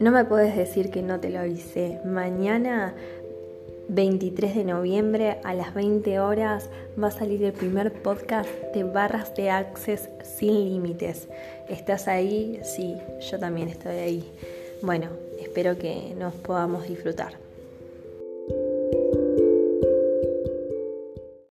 no me puedes decir que no te lo avisé. Mañana 23 de noviembre a las 20 horas va a salir el primer podcast de barras de Access sin límites. ¿Estás ahí? Sí, yo también estoy ahí. Bueno, espero que nos podamos disfrutar.